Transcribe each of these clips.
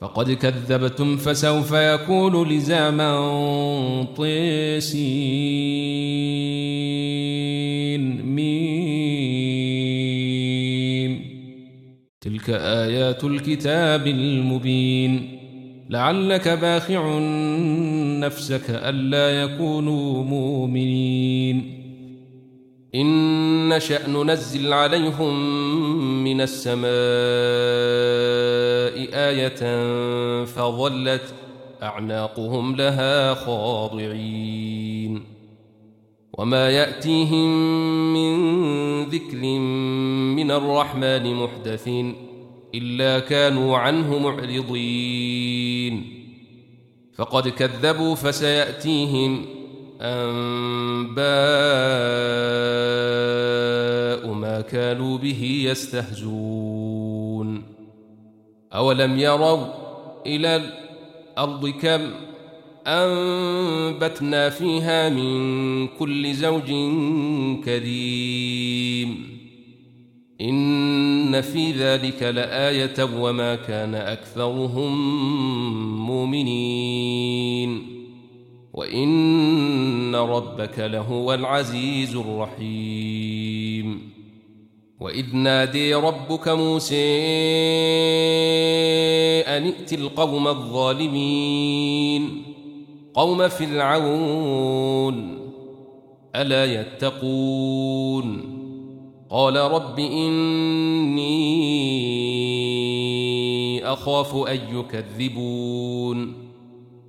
فقد كذبتم فسوف يكون لزاما طيسين. ميم. تلك آيات الكتاب المبين. لعلك باخع نفسك ألا يكونوا مؤمنين. إن نشأ ننزل عليهم من السماء آية فظلت أعناقهم لها خاضعين. وما يأتيهم من ذكر من الرحمن محدث إلا كانوا عنه معرضين. فقد كذبوا فسيأتيهم أنباء ما كانوا به يستهزون. أولم يروا إلى الأرض كم أنبتنا فيها من كل زوج كريم. إن في ذلك لآية وما كان أكثرهم مؤمنين. وإن ربك لهو العزيز الرحيم. وإذ نادي ربك موسى أن ائت القوم الظالمين. قوم فرعون ألا يتقون؟ قال رب إني أخاف أن يكذبون.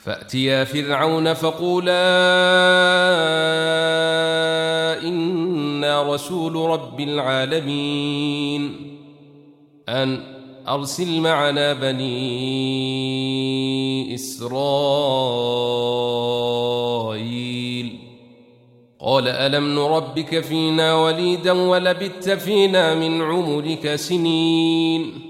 فأتيا فرعون فقولا إنا رسول رب العالمين أن أرسل معنا بني إسرائيل. قال ألم نربك فينا وليدا ولبت فينا من عمرك سنين.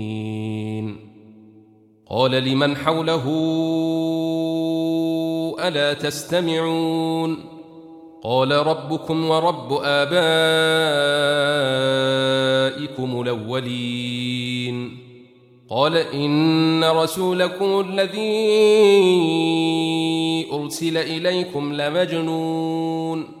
قال لمن حوله ألا تستمعون؟ قال ربكم ورب آبائكم الأولين. قال إن رسولكم الذي أرسل إليكم لمجنون.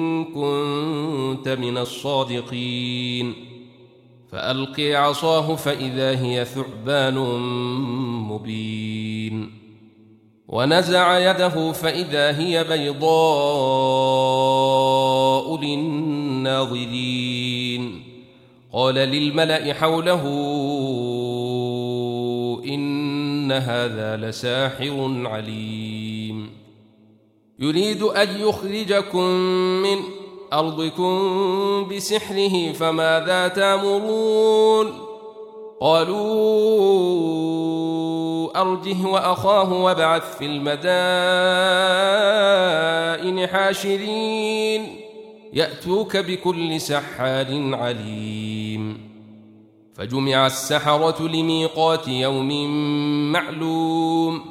كنت من الصادقين. فألقي عصاه فإذا هي ثعبان مبين. ونزع يده فإذا هي بيضاء للناظرين. قال للملأ حوله إن هذا لساحر عليم. يريد أن يخرجكم من أرضكم بسحره فماذا تأمرون؟ قالوا أرجه وأخاه وابعث في المدائن حاشرين يأتوك بكل سحار عليم. فجمع السحرة لميقات يوم معلوم.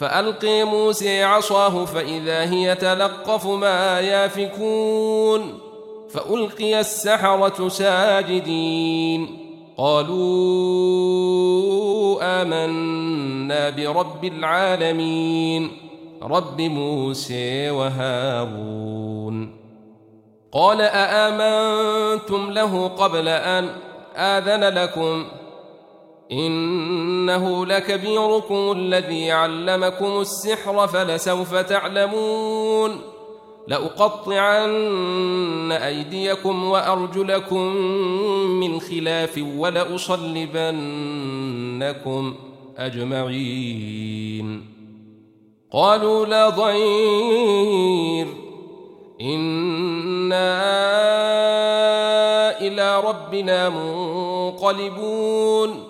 فألقي موسى عصاه فإذا هي تلقف ما يافكون فألقي السحرة ساجدين قالوا آمنا برب العالمين رب موسى وهارون قال أآمنتم له قبل أن آذن لكم إنه لكبيركم الذي علمكم السحر فلسوف تعلمون. لأقطعن أيديكم وأرجلكم من خلاف ولأصلبنكم أجمعين. قالوا لا ضير. إنا إلى ربنا منقلبون.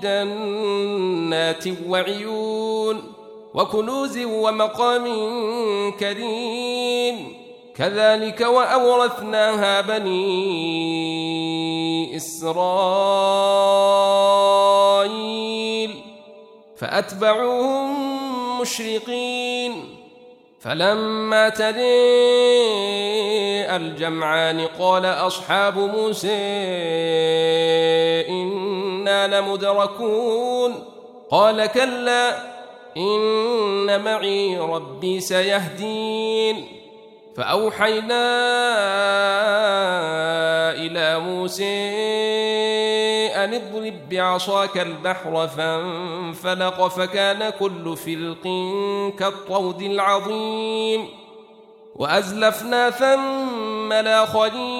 جنات وعيون وكنوز ومقام كريم. كذلك وأورثناها بني إسرائيل. فأتبعوهم مشرقين. فلما تري الجمعان قال أصحاب موسى إنا لمدركون. قال كلا إن معي ربي سيهدين. فأوحينا إلى موسى أن اضرب بعصاك البحر فانفلق فكان كل فلق كالطود العظيم. وأزلفنا ثم الآخرين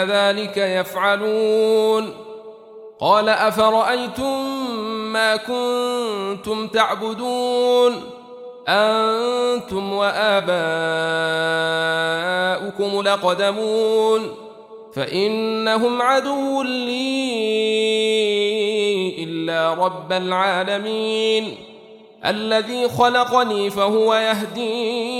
كذلك يفعلون. قال أفرأيتم ما كنتم تعبدون؟ أنتم وآباؤكم لقدمون. فإنهم عدو لي إلا رب العالمين. الذي خلقني فهو يهدين.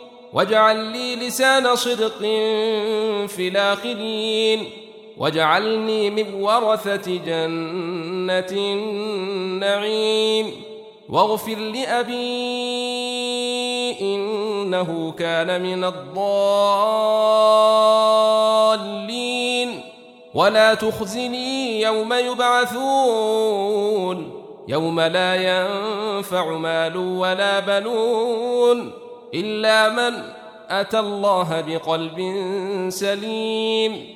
واجعل لي لسان صدق في الآخرين واجعلني من ورثة جنة النعيم. واغفر لأبي إنه كان من الضالين. ولا تخزني يوم يبعثون يوم لا ينفع مال ولا بنون. إلا من أتى الله بقلب سليم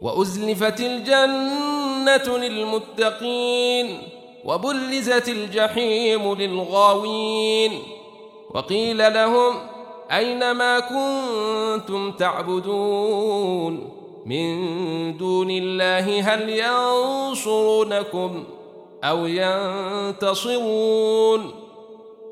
وأزلفت الجنة للمتقين وبرزت الجحيم للغاوين وقيل لهم أين ما كنتم تعبدون من دون الله هل ينصرونكم أو ينتصرون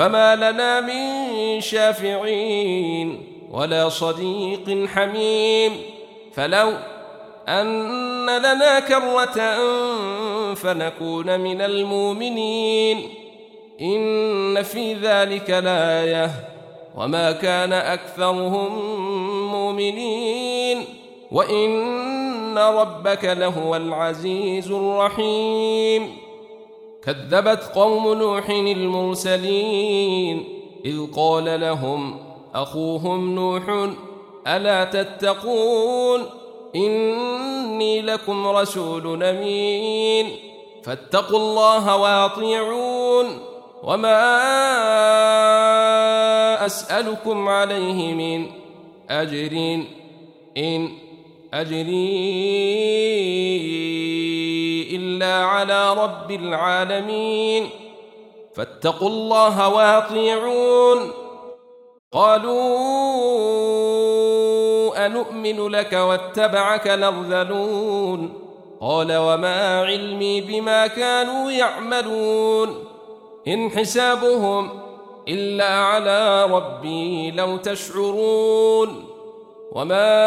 فما لنا من شافعين ولا صديق حميم. فلو أن لنا كرة فنكون من المؤمنين. إن في ذلك لآية. وما كان أكثرهم مؤمنين. وإن ربك لهو العزيز الرحيم. كذبت قوم نوح المرسلين إذ قال لهم أخوهم نوح ألا تتقون إني لكم رسول أمين فاتقوا الله وأطيعون وما أسألكم عليه من أجر إن أجري إلا على رب العالمين. فاتقوا الله واطيعون. قالوا أنؤمن لك واتبعك الأرذلون. قال وما علمي بما كانوا يعملون. إن حسابهم إلا على ربي لو تشعرون. وما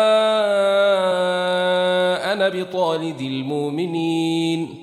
أنا بطارد المؤمنين.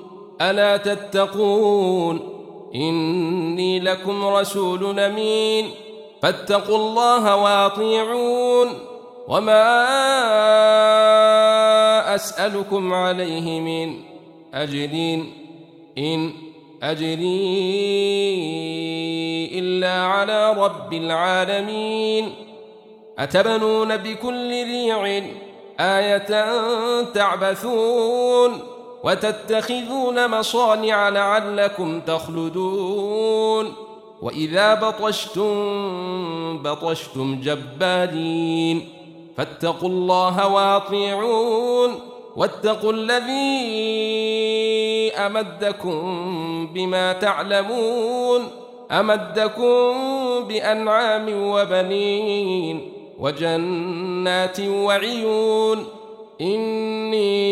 ألا تتقون؟ إني لكم رسول أمين. فاتقوا الله وأطيعون. وما أسألكم عليه من أجري إن أجري إلا على رب العالمين. أتبنون بكل ريع آية تعبثون. وتتخذون مصانع لعلكم تخلدون. وإذا بطشتم بطشتم جبارين. فاتقوا الله واطيعون. واتقوا الذي أمدكم بما تعلمون. أمدكم بأنعام وبنين وجنات وعيون. إني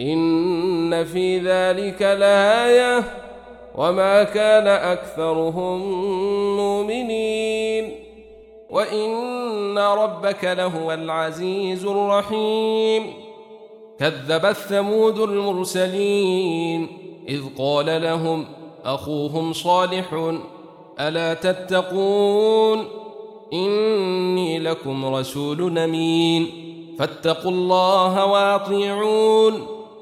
إن في ذلك لآية وما كان أكثرهم مؤمنين وإن ربك لهو العزيز الرحيم كذب الثمود المرسلين إذ قال لهم أخوهم صالح ألا تتقون إني لكم رسول أمين فاتقوا الله وأطيعون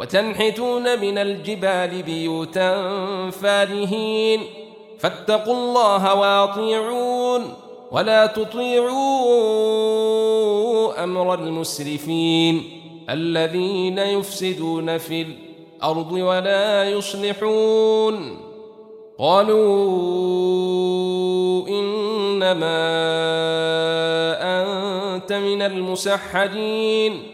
وتنحتون من الجبال بيوتا فارهين فاتقوا الله واطيعون ولا تطيعوا أمر المسرفين الذين يفسدون في الأرض ولا يصلحون قالوا إنما أنت من المسحرين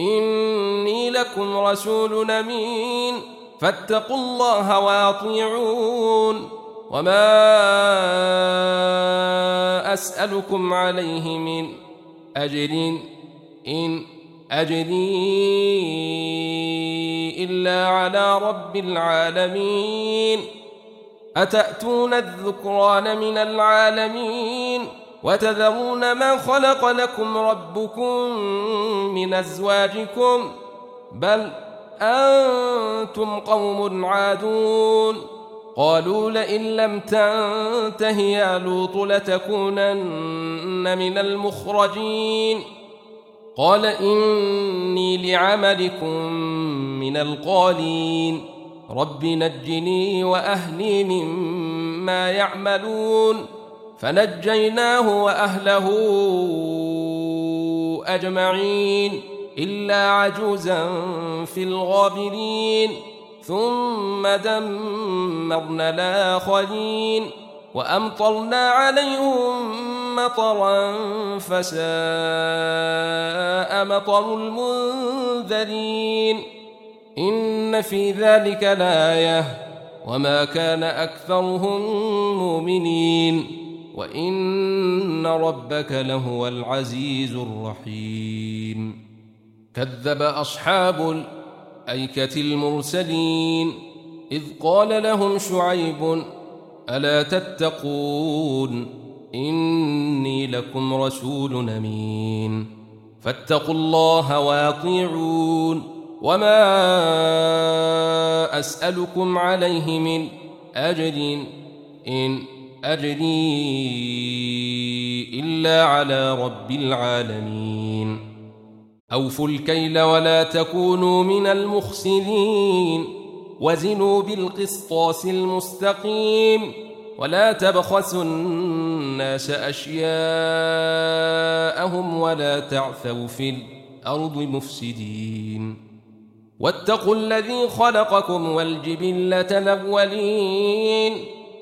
إني لكم رسول أمين. فاتقوا الله وأطيعون. وما أسألكم عليه من أجر. إن أجري إلا على رب العالمين. أتأتون الذكران من العالمين؟ وتذرون ما خلق لكم ربكم من أزواجكم بل أنتم قوم عادون. قالوا لئن لم تنته يا لوط لتكونن من المخرجين. قال إني لعملكم من القالين. رب نجني وأهلي مما يعملون. فنجيناه وأهله أجمعين إلا عجوزا في الغابرين ثم دمرنا الآخرين وأمطرنا عليهم مطرا فساء مطر المنذرين. إن في ذلك لآية وما كان أكثرهم مؤمنين. وإن ربك لهو العزيز الرحيم. كذب أصحاب الأيكة المرسلين إذ قال لهم شعيب ألا تتقون؟ إني لكم رسول أمين. فاتقوا الله وأطيعون. وما أسألكم عليه من أجر إن أجري إلا على رب العالمين. أوفوا الكيل ولا تكونوا من المخسرين. وزنوا بالقسطاس المستقيم. ولا تبخسوا الناس أشياءهم ولا تعثوا في الأرض مفسدين. واتقوا الذي خلقكم والجبلة الأولين.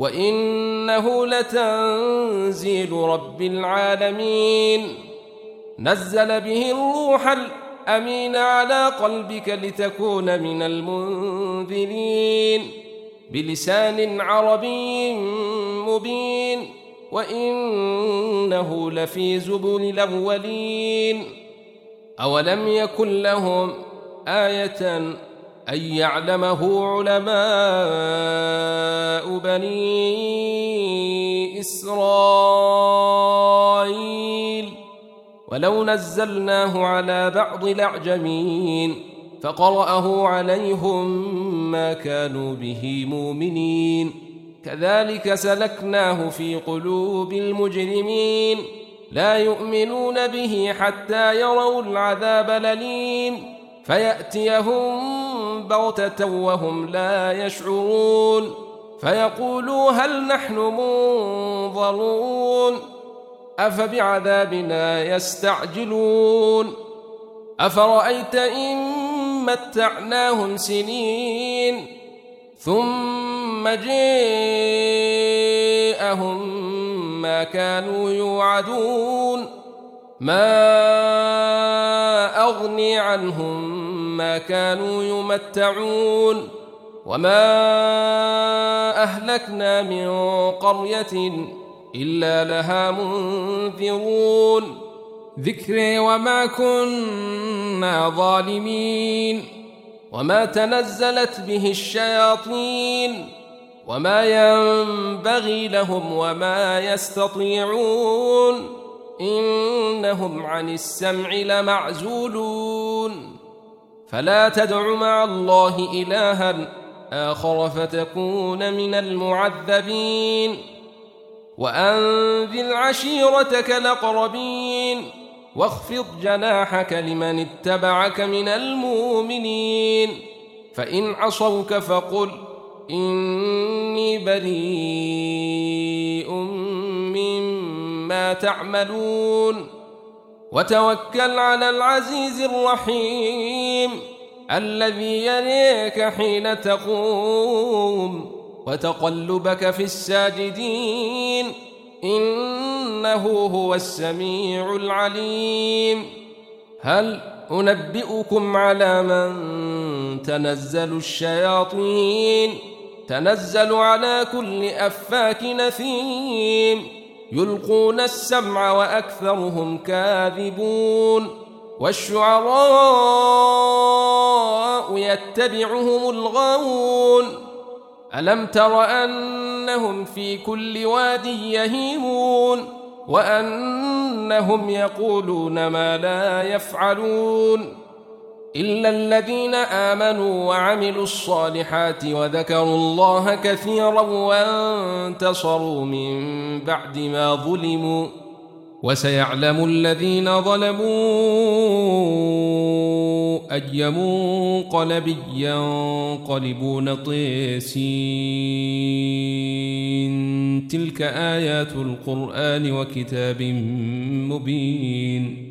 وإنه لتنزيل رب العالمين نزل به الروح الأمين على قلبك لتكون من المنذرين بلسان عربي مبين وإنه لفي زبل الأولين أولم يكن لهم آيةً أن يعلمه علماء بني إسرائيل. ولو نزلناه على بعض الأعجمين فقرأه عليهم ما كانوا به مؤمنين. كذلك سلكناه في قلوب المجرمين. لا يؤمنون به حتى يروا العذاب الأليم فيأتيهم بغتة وهم لا يشعرون. فيقولوا هل نحن منظرون؟ أفبعذابنا يستعجلون؟ أفرأيت إن متعناهم سنين ثم جاءهم ما كانوا يوعدون. ما أغني عنهم كانوا يمتعون وما أهلكنا من قرية إلا لها منذرون. ذكري وما كنا ظالمين. وما تنزلت به الشياطين. وما ينبغي لهم وما يستطيعون. إنهم عن السمع لمعزولون. فلا تدع مع الله إلها آخر فتكون من المعذبين. وأنذر عشيرتك الأقربين. واخفض جناحك لمن اتبعك من المؤمنين. فإن عصوك فقل إني بريء مما تعملون. وتوكل على العزيز الرحيم الذي يريك حين تقوم وتقلبك في الساجدين إنه هو السميع العليم. هل أنبئكم على من تنزل الشياطين؟ تنزل على كل أفاك نثيم. يلقون السمع وأكثرهم كاذبون والشعراء يتبعهم الغاوون ألم تر أنهم في كل واد يهيمون وأنهم يقولون ما لا يفعلون إلا الذين آمنوا وعملوا الصالحات وذكروا الله كثيرا وانتصروا من بعد ما ظلموا وسيعلم الذين ظلموا أي منقلب ينقلبون طيسين. تلك آيات القرآن وكتاب مبين.